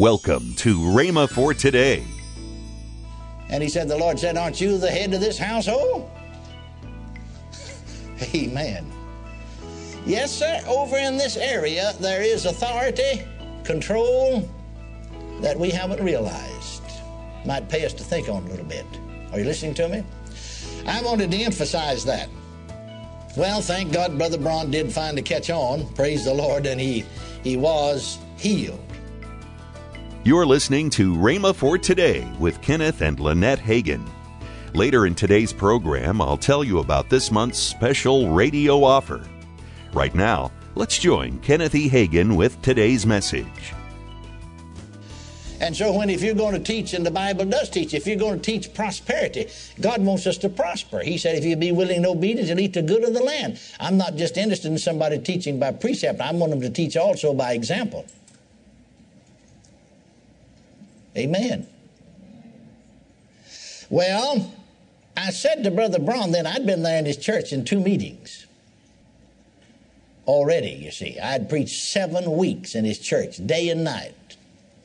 Welcome to Rhema for today. And he said, The Lord said, Aren't you the head of this household? Amen. Yes, sir. Over in this area, there is authority, control that we haven't realized. Might pay us to think on a little bit. Are you listening to me? I wanted to emphasize that. Well, thank God Brother Braun did find a catch on. Praise the Lord, and he, he was healed. You're listening to Rhema for Today with Kenneth and Lynette Hagin. Later in today's program, I'll tell you about this month's special radio offer. Right now, let's join Kenneth E. Hagin with today's message. And so, when if you're going to teach, and the Bible does teach, if you're going to teach prosperity, God wants us to prosper. He said, if you be willing and obedient, you'll eat the good of the land. I'm not just interested in somebody teaching by precept, I want them to teach also by example. Amen. Well, I said to Brother Braun then, I'd been there in his church in two meetings already, you see. I'd preached seven weeks in his church, day and night.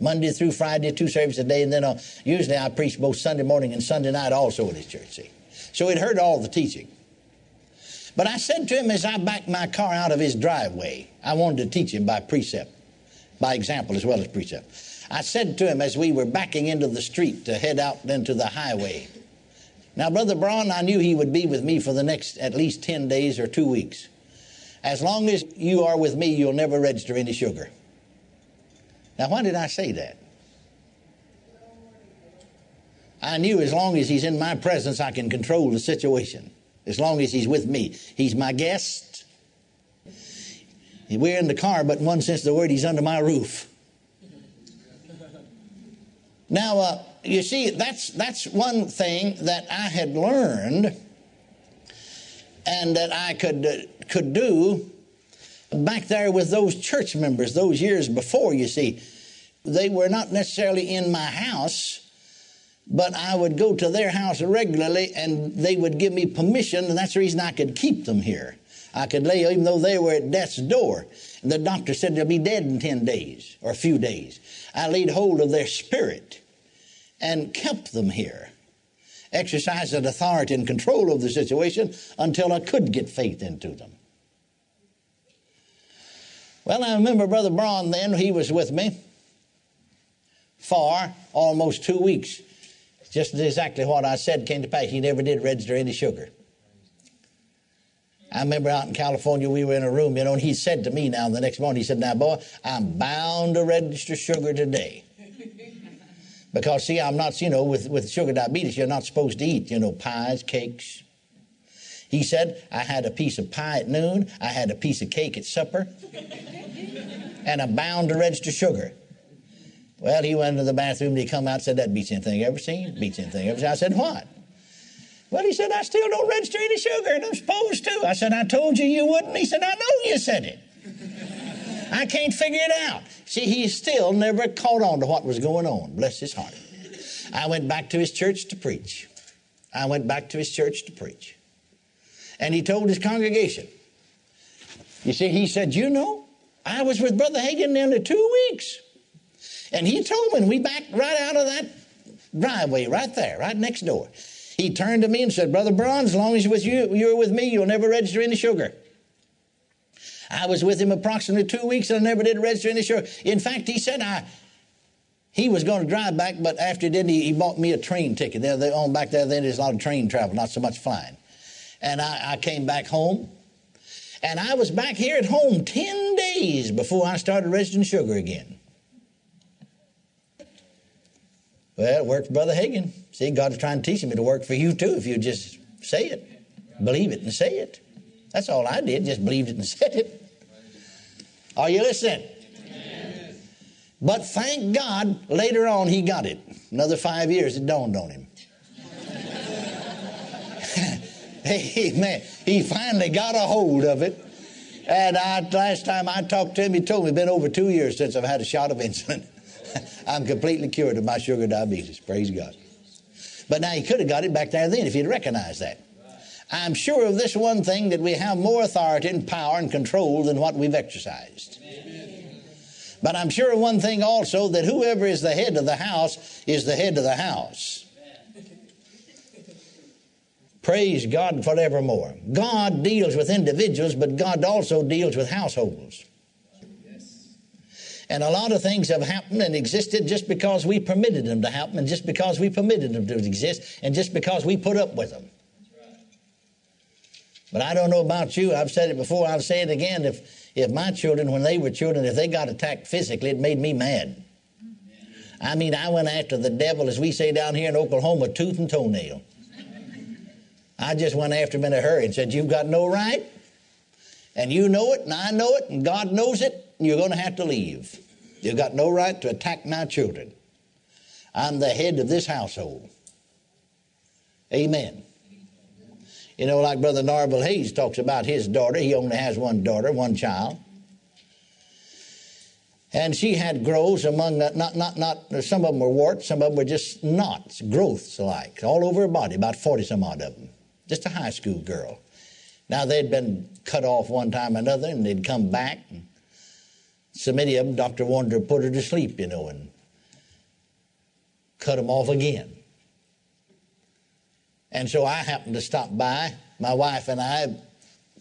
Monday through Friday, two services a day, and then uh, usually I preached both Sunday morning and Sunday night also in his church, see. So he'd heard all the teaching. But I said to him as I backed my car out of his driveway, I wanted to teach him by precept, by example as well as precept. I said to him as we were backing into the street to head out into the highway, now, Brother Braun, I knew he would be with me for the next at least 10 days or two weeks. As long as you are with me, you'll never register any sugar. Now, why did I say that? I knew as long as he's in my presence, I can control the situation. As long as he's with me. He's my guest. We're in the car, but in one sense of the word, he's under my roof. Now, uh, you see, that's, that's one thing that I had learned and that I could, uh, could do back there with those church members those years before, you see. They were not necessarily in my house, but I would go to their house regularly and they would give me permission, and that's the reason I could keep them here. I could lay, even though they were at death's door. And the doctor said they'll be dead in 10 days or a few days. I laid hold of their spirit and kept them here, exercised an authority and control of the situation until I could get faith into them. Well, I remember Brother Braun then, he was with me for almost two weeks. Just exactly what I said came to pass. He never did register any sugar. I remember out in California, we were in a room, you know, and he said to me now the next morning, he said, Now, boy, I'm bound to register sugar today. Because, see, I'm not, you know, with, with sugar diabetes, you're not supposed to eat, you know, pies, cakes. He said, I had a piece of pie at noon, I had a piece of cake at supper, and I'm bound to register sugar. Well, he went into the bathroom and he come out and said, That beats anything ever seen. Beats anything ever seen. I said, What? Well, he said, I still don't register any sugar, and I'm supposed to. I said, I told you you wouldn't. He said, I know you said it. I can't figure it out. See, he still never caught on to what was going on. Bless his heart. I went back to his church to preach. I went back to his church to preach. And he told his congregation, you see, he said, You know, I was with Brother Hagin nearly two weeks. And he told me, and we backed right out of that driveway right there, right next door. He turned to me and said, Brother Braun, as long as you're with, you, you're with me, you'll never register any sugar. I was with him approximately two weeks and I never did register any sugar. In fact, he said I he was going to drive back, but after he did, he, he bought me a train ticket. They on back there, then there's a lot of train travel, not so much flying. And I, I came back home, and I was back here at home 10 days before I started registering sugar again. Well, it worked for Brother Hagin. See, God is trying to teach me to work for you too if you just say it, believe it, and say it. That's all I did, just believed it and said it. Are you listening? But thank God, later on he got it. Another five years, it dawned on him. Amen. He finally got a hold of it. And I, last time I talked to him, he told me it's been over two years since I've had a shot of insulin. I'm completely cured of my sugar diabetes. Praise God. But now he could have got it back there then if he'd recognized that. I'm sure of this one thing that we have more authority and power and control than what we've exercised. But I'm sure of one thing also that whoever is the head of the house is the head of the house. Praise God forevermore. God deals with individuals, but God also deals with households. And a lot of things have happened and existed just because we permitted them to happen, and just because we permitted them to exist, and just because we put up with them. But I don't know about you. I've said it before. I'll say it again. If if my children, when they were children, if they got attacked physically, it made me mad. I mean, I went after the devil, as we say down here in Oklahoma, tooth and toenail. I just went after him in a hurry and said, "You've got no right, and you know it, and I know it, and God knows it you're going to have to leave. You've got no right to attack my children. I'm the head of this household. Amen. You know, like Brother Norvel Hayes talks about his daughter. He only has one daughter, one child. And she had growths among, not, not, not, some of them were warts, some of them were just knots, growths like, all over her body, about 40 some odd of them. Just a high school girl. Now, they'd been cut off one time or another, and they'd come back. And so many of them, Dr. Warner put her to sleep, you know, and cut them off again. And so I happened to stop by, my wife and I,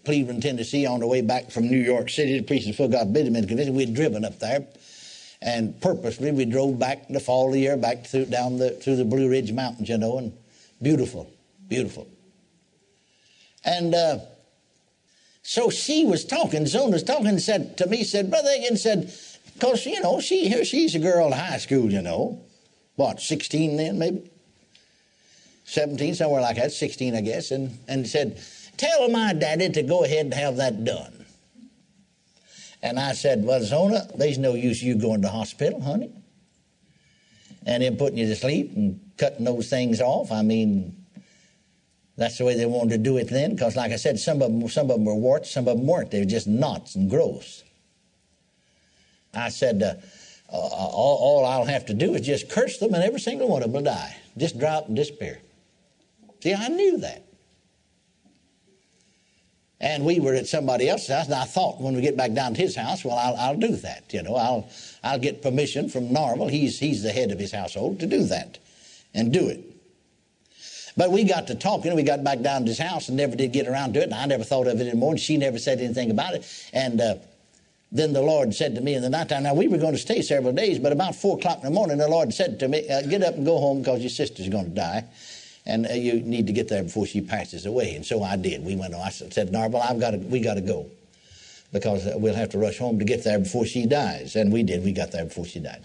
Cleveland, Tennessee, on the way back from New York City to preach the full God Benjamin Convention. We'd driven up there, and purposely we drove back in the fall of the year, back through down the through the Blue Ridge Mountains, you know, and beautiful, beautiful. And uh, so she was talking, Zona was talking, said to me, said, Brother Hagin said, because, you know, she here she's a girl in high school, you know. What, 16 then, maybe? 17, somewhere like that, 16, I guess, and, and said, Tell my daddy to go ahead and have that done. And I said, Well, Zona, there's no use you going to hospital, honey. And him putting you to sleep and cutting those things off. I mean, that's the way they wanted to do it then, because, like I said, some of them, some of them were warts, some of them weren't. They were just knots and growths. I said, uh, uh, all, all, I'll have to do is just curse them, and every single one of them will die. Just drop and disappear. See, I knew that. And we were at somebody else's house, and I thought when we get back down to his house, well, I'll, I'll do that. You know, I'll, I'll get permission from Norvel. He's, he's the head of his household to do that and do it. But we got to talking, we got back down to his house and never did get around to it, and I never thought of it anymore, and she never said anything about it. And uh, then the Lord said to me in the nighttime, now we were going to stay several days, but about 4 o'clock in the morning, the Lord said to me, uh, get up and go home because your sister's going to die. And uh, you need to get there before she passes away. And so I did. We went on. I said, Norvel, I've got to, we got to go because uh, we'll have to rush home to get there before she dies. And we did. We got there before she died.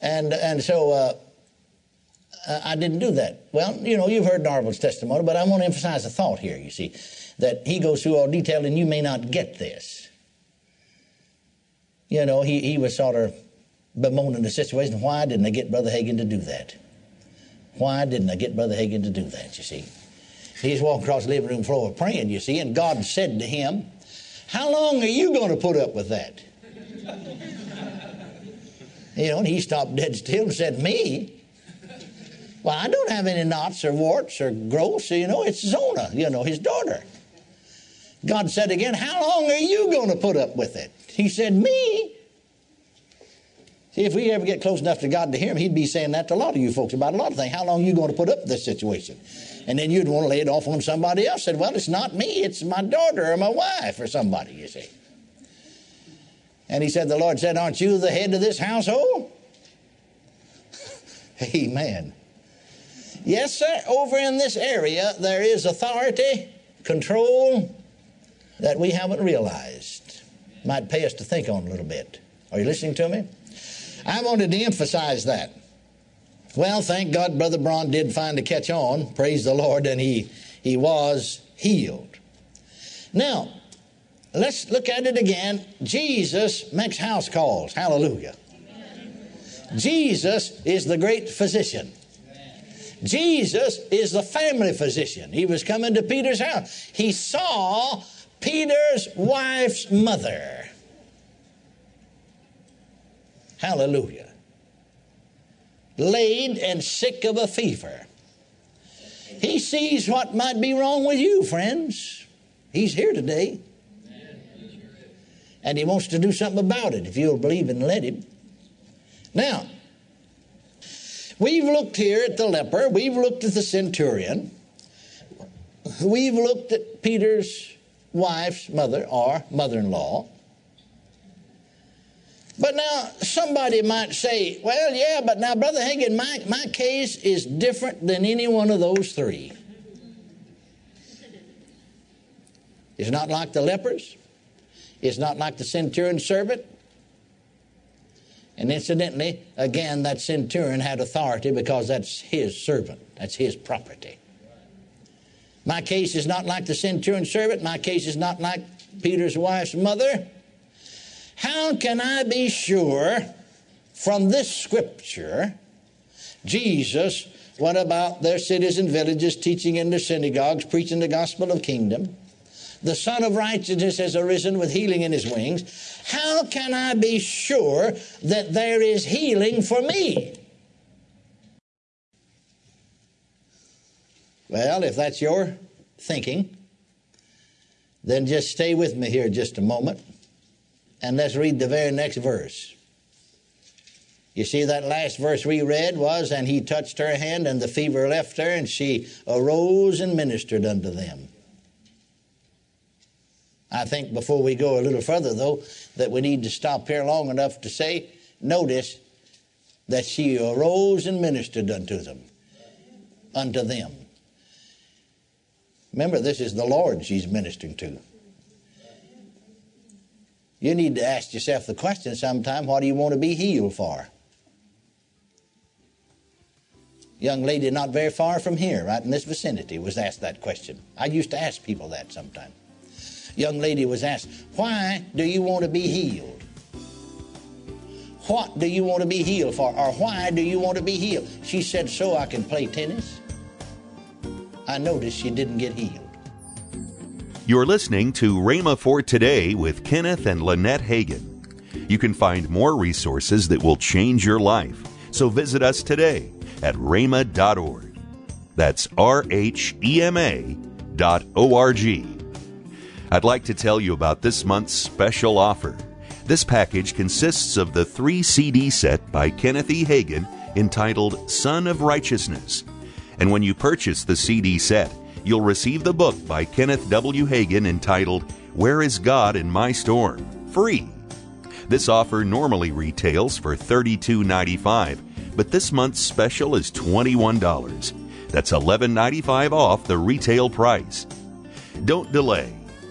And, and so uh, I didn't do that. Well, you know, you've heard Norvel's testimony, but I want to emphasize a thought here, you see, that he goes through all detail and you may not get this. You know, he, he was sort of bemoaning the situation. Why didn't I get Brother Hagin to do that? Why didn't I get Brother Hagin to do that, you see? He's walking across the living room floor praying, you see, and God said to him, How long are you going to put up with that? you know, and he stopped dead still and said, Me? Well, I don't have any knots or warts or growths. You know, it's Zona, you know, his daughter. God said again, How long are you going to put up with it? He said, Me. See, if we ever get close enough to God to hear him, he'd be saying that to a lot of you folks about a lot of things. How long are you going to put up with this situation? And then you'd want to lay it off on somebody else. Said, Well, it's not me, it's my daughter or my wife or somebody, you see. And he said, The Lord said, Aren't you the head of this household? Amen. Yes, sir, over in this area there is authority, control that we haven't realized. Might pay us to think on a little bit. Are you listening to me? I wanted to emphasize that. Well, thank God Brother Braun did find a catch on, praise the Lord, and he, he was healed. Now, let's look at it again. Jesus makes house calls. Hallelujah. Jesus is the great physician. Jesus is the family physician. He was coming to Peter's house. He saw Peter's wife's mother. Hallelujah. Laid and sick of a fever. He sees what might be wrong with you, friends. He's here today. And He wants to do something about it if you'll believe and let Him. Now, we've looked here at the leper, we've looked at the centurion, we've looked at Peter's wife's mother or mother in law. But now somebody might say, well, yeah, but now, Brother Hagin, my, my case is different than any one of those three. It's not like the lepers. It's not like the centurion servant. And incidentally, again, that centurion had authority because that's his servant, that's his property. My case is not like the centurion servant. My case is not like Peter's wife's mother. How can I be sure from this scripture Jesus went about their cities and villages, teaching in their synagogues, preaching the gospel of kingdom? The Sun of Righteousness has arisen with healing in his wings. How can I be sure that there is healing for me? Well, if that's your thinking, then just stay with me here just a moment. And let's read the very next verse. You see, that last verse we read was, And he touched her hand, and the fever left her, and she arose and ministered unto them. I think before we go a little further, though, that we need to stop here long enough to say, notice that she arose and ministered unto them. Unto them. Remember, this is the Lord she's ministering to. You need to ask yourself the question sometime what do you want to be healed for? Young lady not very far from here, right in this vicinity, was asked that question. I used to ask people that sometime. Young lady was asked, Why do you want to be healed? What do you want to be healed for? Or why do you want to be healed? She said, So I can play tennis. I noticed she didn't get healed. You're listening to Rhema for Today with Kenneth and Lynette Hagin. You can find more resources that will change your life. So visit us today at rhema.org. That's R H E M A dot O R G. I'd like to tell you about this month's special offer. This package consists of the three CD set by Kenneth E. Hagin entitled Sun of Righteousness. And when you purchase the CD set, you'll receive the book by Kenneth W. Hagin entitled Where is God in My Storm? free. This offer normally retails for $32.95, but this month's special is $21. That's $11.95 off the retail price. Don't delay.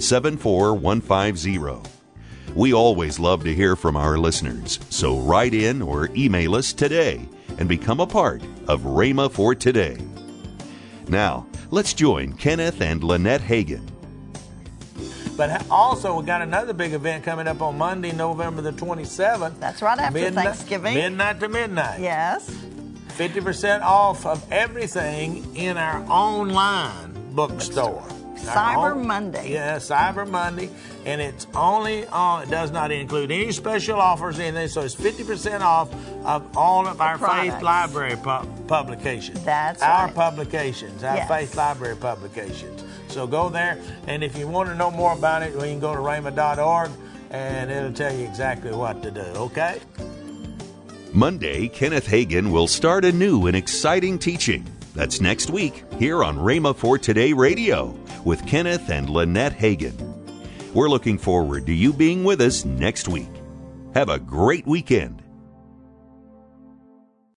74150. We always love to hear from our listeners, so write in or email us today and become a part of Rhema for Today. Now, let's join Kenneth and Lynette Hagin. But also, we got another big event coming up on Monday, November the 27th. That's right after midnight, Thanksgiving. Midnight to midnight. Yes. 50% off of everything in our online bookstore. Cyber Monday. Yeah, Cyber Monday. And it's only on, it does not include any special offers in there, so it's 50% off of all of our products. Faith Library pu- publications. That's Our right. publications, our Yes. Faith Library publications. So go there, and if you want to know more about it, well, you can go to rhema.org and it'll tell you exactly what to do, okay? Monday, Kenneth Hagin will start a new and exciting teaching. That's next week here on Rhema for Today Radio with Kenneth and Lynette Hagin. We're looking forward to you being with us next week. Have a great weekend.